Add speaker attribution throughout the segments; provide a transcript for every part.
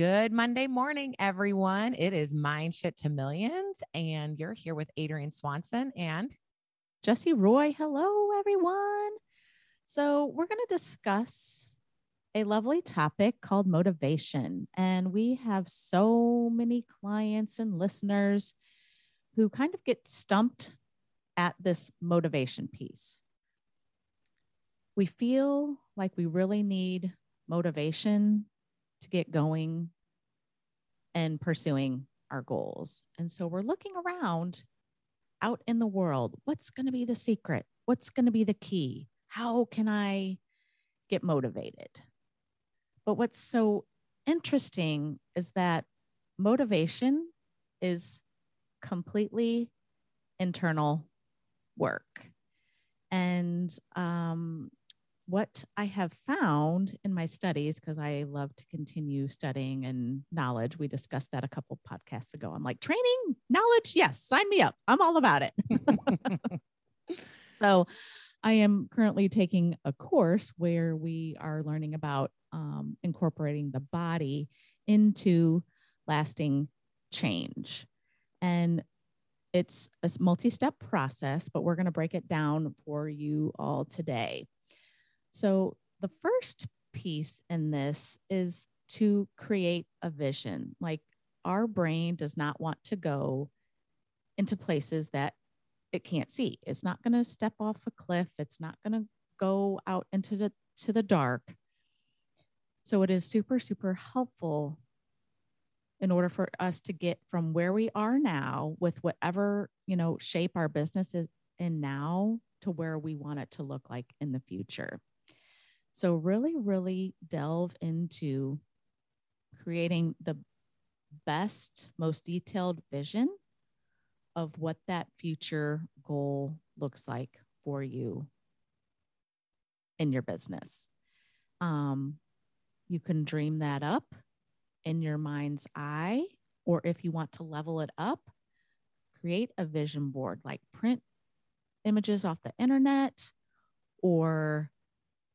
Speaker 1: Good Monday morning, everyone. It is Mind Shift to Millions, and you're here with Adrienne Swanson and
Speaker 2: Jesse Roy. Hello, everyone. So, we're going to discuss a lovely topic called motivation. And we have so many clients and listeners who kind of get stumped at this motivation piece. We feel like we really need motivation to get going and pursuing our goals. And so we're looking around out in the world. What's going to be the secret? What's going to be the key? How can I get motivated? But what's so interesting is that motivation is completely internal work. And um, what I have found in my studies, because I love to continue studying and knowledge, we discussed that a couple podcasts ago. I'm like, training, knowledge, yes, sign me up. I'm all about it. so I am currently taking a course where we are learning about um, incorporating the body into lasting change. And it's a multi step process, but we're going to break it down for you all today. So, the first piece in this is to create a vision. Like, our brain does not want to go into places that it can't see. It's not going to step off a cliff. It's not going to go out into the to the dark. So it is super super helpful in order for us to get from where we are now with whatever, you know, shape our business is in now to where we want it to look like in the future. So, really, really delve into creating the best, most detailed vision of what that future goal looks like for you in your business. Um, you can dream that up in your mind's eye, or if you want to level it up, create a vision board, like print images off the internet or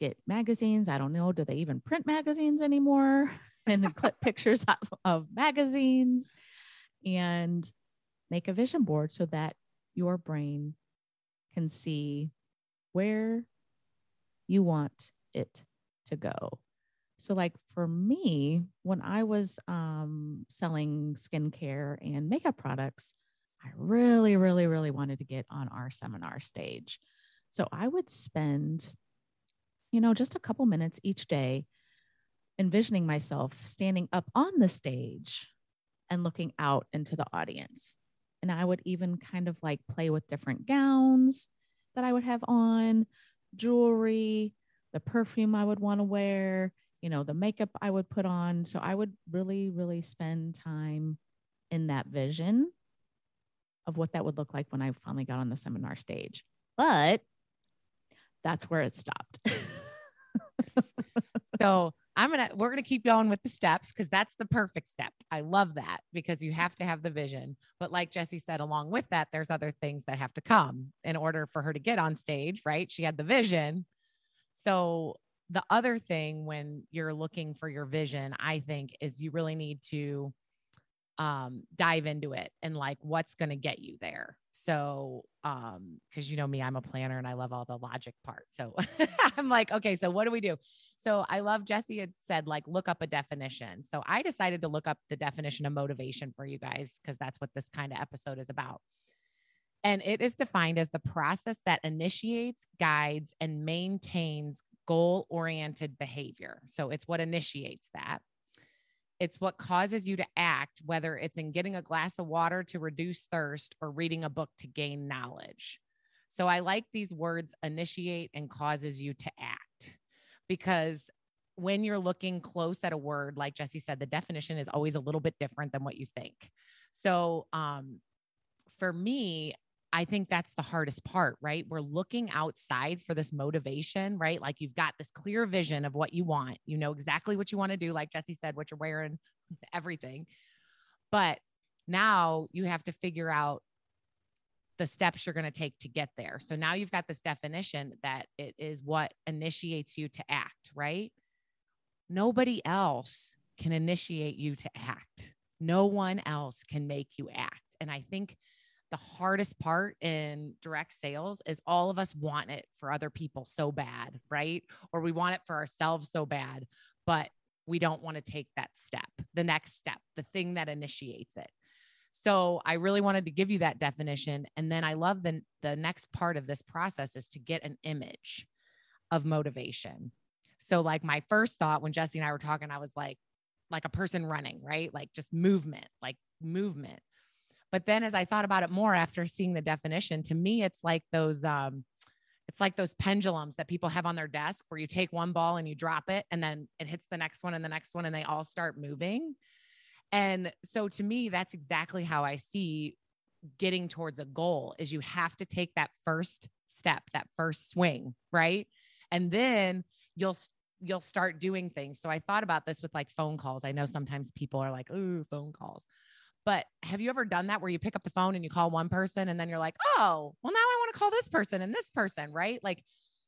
Speaker 2: get magazines. I don't know. Do they even print magazines anymore? and clip pictures of, of magazines and make a vision board so that your brain can see where you want it to go. So, like for me, when I was um, selling skincare and makeup products, I really, really, really wanted to get on our seminar stage. So, I would spend you know, just a couple minutes each day, envisioning myself standing up on the stage and looking out into the audience. And I would even kind of like play with different gowns that I would have on, jewelry, the perfume I would want to wear, you know, the makeup I would put on. So I would really, really spend time in that vision of what that would look like when I finally got on the seminar stage. But that's where it stopped.
Speaker 1: so I'm gonna we're gonna keep going with the steps because that's the perfect step. I love that because you have to have the vision. But like Jesse said, along with that, there's other things that have to come in order for her to get on stage, right? She had the vision. So the other thing when you're looking for your vision, I think, is you really need to um dive into it and like what's going to get you there. So um because you know me i'm a planner and i love all the logic part. So i'm like okay so what do we do? So i love Jesse had said like look up a definition. So i decided to look up the definition of motivation for you guys because that's what this kind of episode is about. And it is defined as the process that initiates guides and maintains goal oriented behavior. So it's what initiates that it's what causes you to act, whether it's in getting a glass of water to reduce thirst or reading a book to gain knowledge. So I like these words initiate and causes you to act because when you're looking close at a word, like Jesse said, the definition is always a little bit different than what you think. So, um, for me, I think that's the hardest part, right? We're looking outside for this motivation, right? Like you've got this clear vision of what you want. You know exactly what you want to do, like Jesse said, what you're wearing, everything. But now you have to figure out the steps you're going to take to get there. So now you've got this definition that it is what initiates you to act, right? Nobody else can initiate you to act. No one else can make you act. And I think the hardest part in direct sales is all of us want it for other people so bad, right? Or we want it for ourselves so bad, but we don't want to take that step, the next step, the thing that initiates it. So I really wanted to give you that definition. And then I love the, the next part of this process is to get an image of motivation. So like my first thought when Jesse and I were talking, I was like, like a person running, right? Like just movement, like movement. But then as I thought about it more after seeing the definition, to me, it's like those, um, it's like those pendulums that people have on their desk where you take one ball and you drop it and then it hits the next one and the next one and they all start moving. And so to me, that's exactly how I see getting towards a goal is you have to take that first step, that first swing, right? And then you'll you'll start doing things. So I thought about this with like phone calls. I know sometimes people are like, "Ooh, phone calls." But have you ever done that where you pick up the phone and you call one person and then you're like, "Oh, well now I want to call this person and this person," right? Like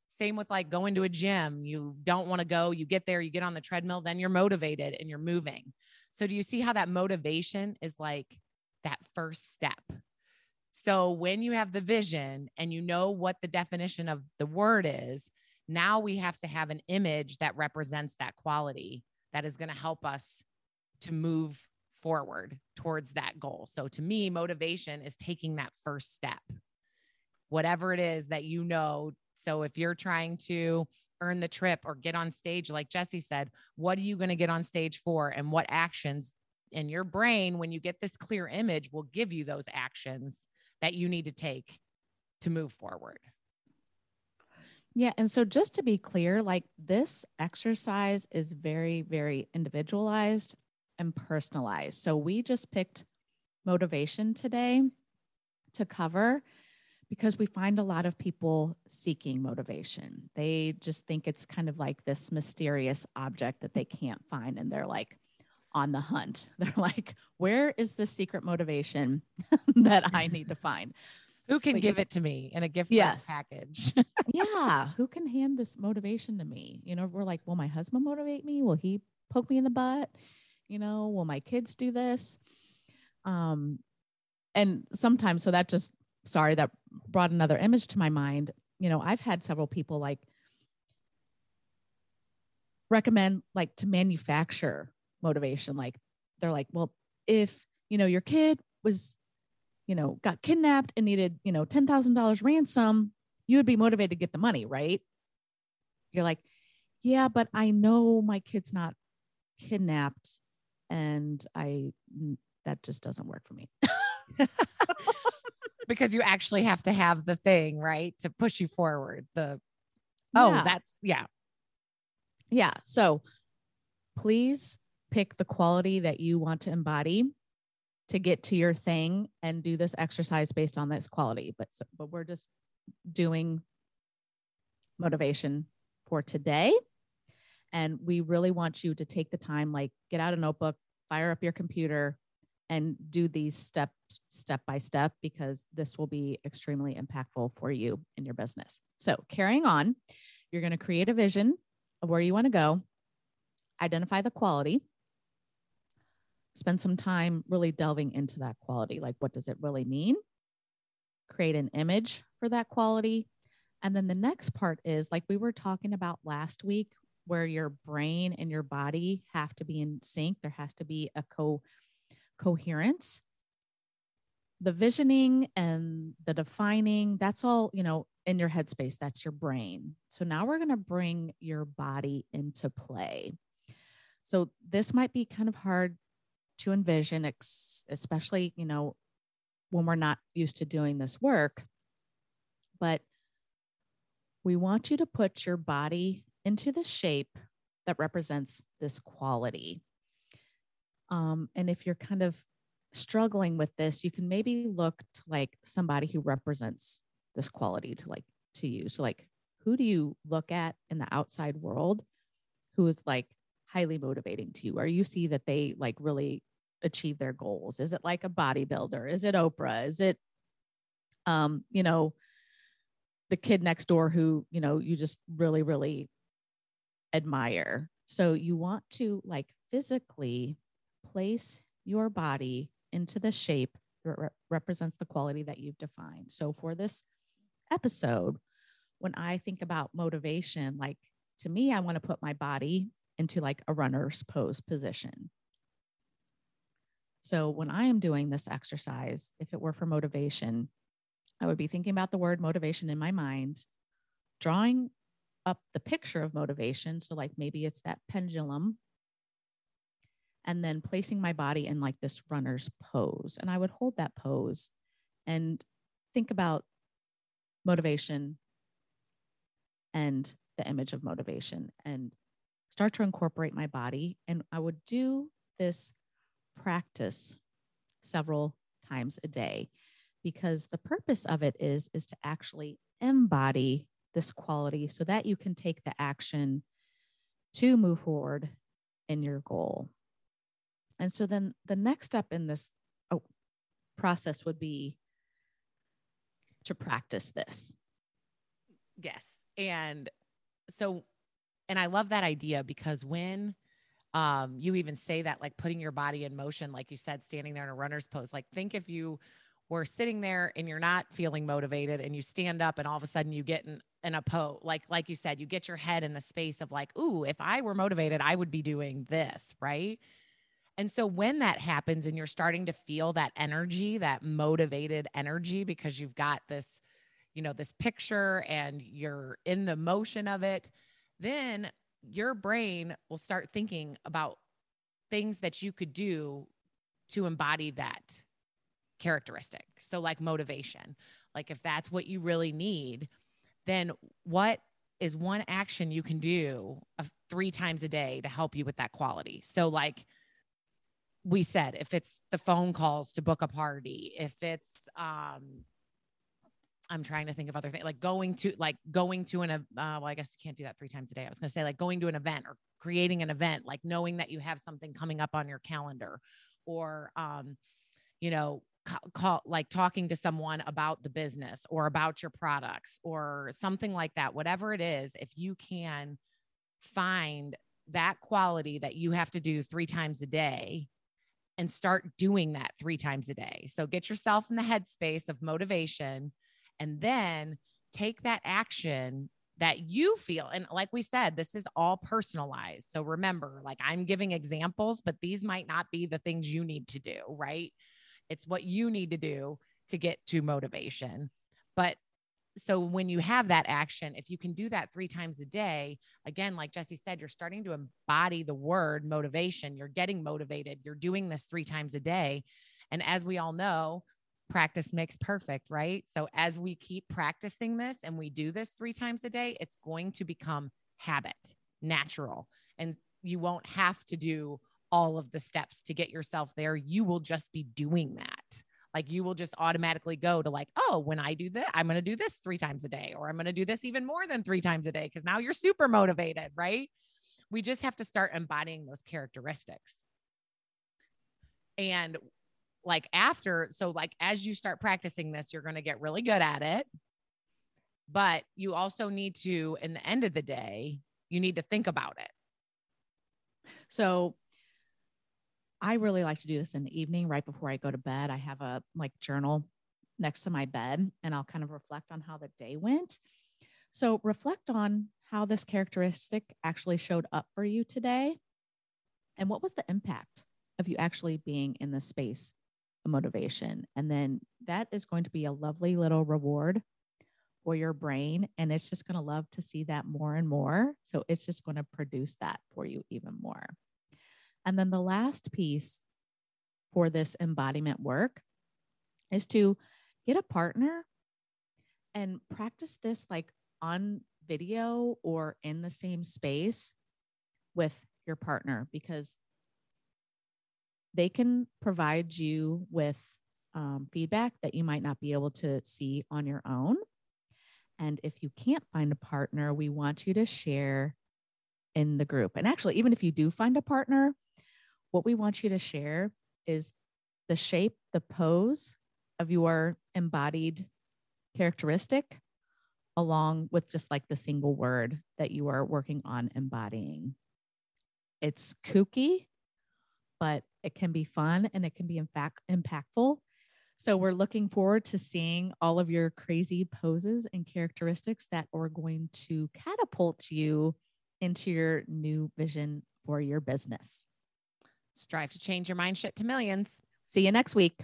Speaker 1: same with like going to a gym. You don't want to go, you get there, you get on the treadmill, then you're motivated and you're moving. So do you see how that motivation is like that first step? So when you have the vision and you know what the definition of the word is, now we have to have an image that represents that quality that is going to help us to move forward towards that goal. So to me, motivation is taking that first step, whatever it is that you know. So if you're trying to earn the trip or get on stage, like Jesse said, what are you going to get on stage for? And what actions in your brain, when you get this clear image, will give you those actions that you need to take to move forward.
Speaker 2: Yeah. And so, just to be clear, like this exercise is very, very individualized and personalized. So, we just picked motivation today to cover because we find a lot of people seeking motivation. They just think it's kind of like this mysterious object that they can't find. And they're like, on the hunt. They're like, where is the secret motivation that I need to find?
Speaker 1: Who can but give you, it to me in a gift yes. package?
Speaker 2: yeah. Who can hand this motivation to me? You know, we're like, will my husband motivate me? Will he poke me in the butt? You know, will my kids do this? Um, and sometimes, so that just, sorry, that brought another image to my mind. You know, I've had several people like recommend like to manufacture motivation. Like they're like, well, if, you know, your kid was you know, got kidnapped and needed, you know, $10,000 ransom, you would be motivated to get the money, right? You're like, yeah, but I know my kid's not kidnapped and I, that just doesn't work for me.
Speaker 1: because you actually have to have the thing, right? To push you forward. The, oh, yeah. that's, yeah.
Speaker 2: Yeah. So please pick the quality that you want to embody to get to your thing and do this exercise based on this quality. But so, but we're just doing motivation for today. And we really want you to take the time, like get out a notebook, fire up your computer, and do these steps step by step because this will be extremely impactful for you in your business. So, carrying on, you're going to create a vision of where you want to go, identify the quality, spend some time really delving into that quality. Like, what does it really mean? Create an image for that quality. And then the next part is like we were talking about last week, where your brain and your body have to be in sync. There has to be a co coherence. The visioning and the defining, that's all, you know, in your headspace. That's your brain. So now we're going to bring your body into play. So this might be kind of hard to envision, especially, you know, when we're not used to doing this work. But we want you to put your body into the shape that represents this quality. Um, and if you're kind of struggling with this, you can maybe look to like somebody who represents this quality to like to you. So like who do you look at in the outside world who is like highly motivating to you or you see that they like really achieve their goals is it like a bodybuilder is it oprah is it um you know the kid next door who you know you just really really admire so you want to like physically place your body into the shape that re- represents the quality that you've defined. So for this episode, when I think about motivation, like to me, I want to put my body into like a runner's pose position. So when I am doing this exercise, if it were for motivation, I would be thinking about the word motivation in my mind, drawing up the picture of motivation. So, like maybe it's that pendulum, and then placing my body in like this runner's pose. And I would hold that pose and think about motivation and the image of motivation and start to incorporate my body. And I would do this practice several times a day because the purpose of it is is to actually embody this quality so that you can take the action to move forward in your goal. And so then the next step in this oh, process would be to practice this.
Speaker 1: Yes. And so, and I love that idea because when um, you even say that, like putting your body in motion, like you said, standing there in a runner's pose, like think if you were sitting there and you're not feeling motivated and you stand up and all of a sudden you get in, in a pose, like, like you said, you get your head in the space of like, Ooh, if I were motivated, I would be doing this. Right. And so when that happens and you're starting to feel that energy, that motivated energy, because you've got this, you know, this picture and you're in the motion of it, then your brain will start thinking about things that you could do to embody that characteristic. So, like motivation, like if that's what you really need, then what is one action you can do three times a day to help you with that quality? So, like, we said if it's the phone calls to book a party if it's um i'm trying to think of other things like going to like going to an uh, well i guess you can't do that three times a day i was going to say like going to an event or creating an event like knowing that you have something coming up on your calendar or um you know call, like talking to someone about the business or about your products or something like that whatever it is if you can find that quality that you have to do three times a day and start doing that three times a day. So get yourself in the headspace of motivation and then take that action that you feel. And like we said, this is all personalized. So remember, like I'm giving examples, but these might not be the things you need to do, right? It's what you need to do to get to motivation. But so when you have that action, if you can do that three times a day, again, like Jesse said, you're starting to embody the word motivation. You're getting motivated. You're doing this three times a day. And as we all know, practice makes perfect, right? So as we keep practicing this and we do this three times a day, it's going to become habit, natural. And you won't have to do all of the steps to get yourself there. You will just be doing that. Like you will just automatically go to like, oh, when I do that, I'm going to do this three times a day, or I'm going to do this even more than three times a day because now you're super motivated, right? We just have to start embodying those characteristics. And like after, so like as you start practicing this, you're going to get really good at it. But you also need to, in the end of the day, you need to think about it.
Speaker 2: So I really like to do this in the evening, right before I go to bed. I have a like journal next to my bed and I'll kind of reflect on how the day went. So, reflect on how this characteristic actually showed up for you today and what was the impact of you actually being in the space of motivation. And then that is going to be a lovely little reward for your brain. And it's just going to love to see that more and more. So, it's just going to produce that for you even more. And then the last piece for this embodiment work is to get a partner and practice this like on video or in the same space with your partner because they can provide you with um, feedback that you might not be able to see on your own. And if you can't find a partner, we want you to share in the group. And actually, even if you do find a partner, what we want you to share is the shape, the pose of your embodied characteristic, along with just like the single word that you are working on embodying. It's kooky, but it can be fun and it can be, in fact, impactful. So we're looking forward to seeing all of your crazy poses and characteristics that are going to catapult you into your new vision for your business.
Speaker 1: Strive to change your mind shift to millions.
Speaker 2: See you next week.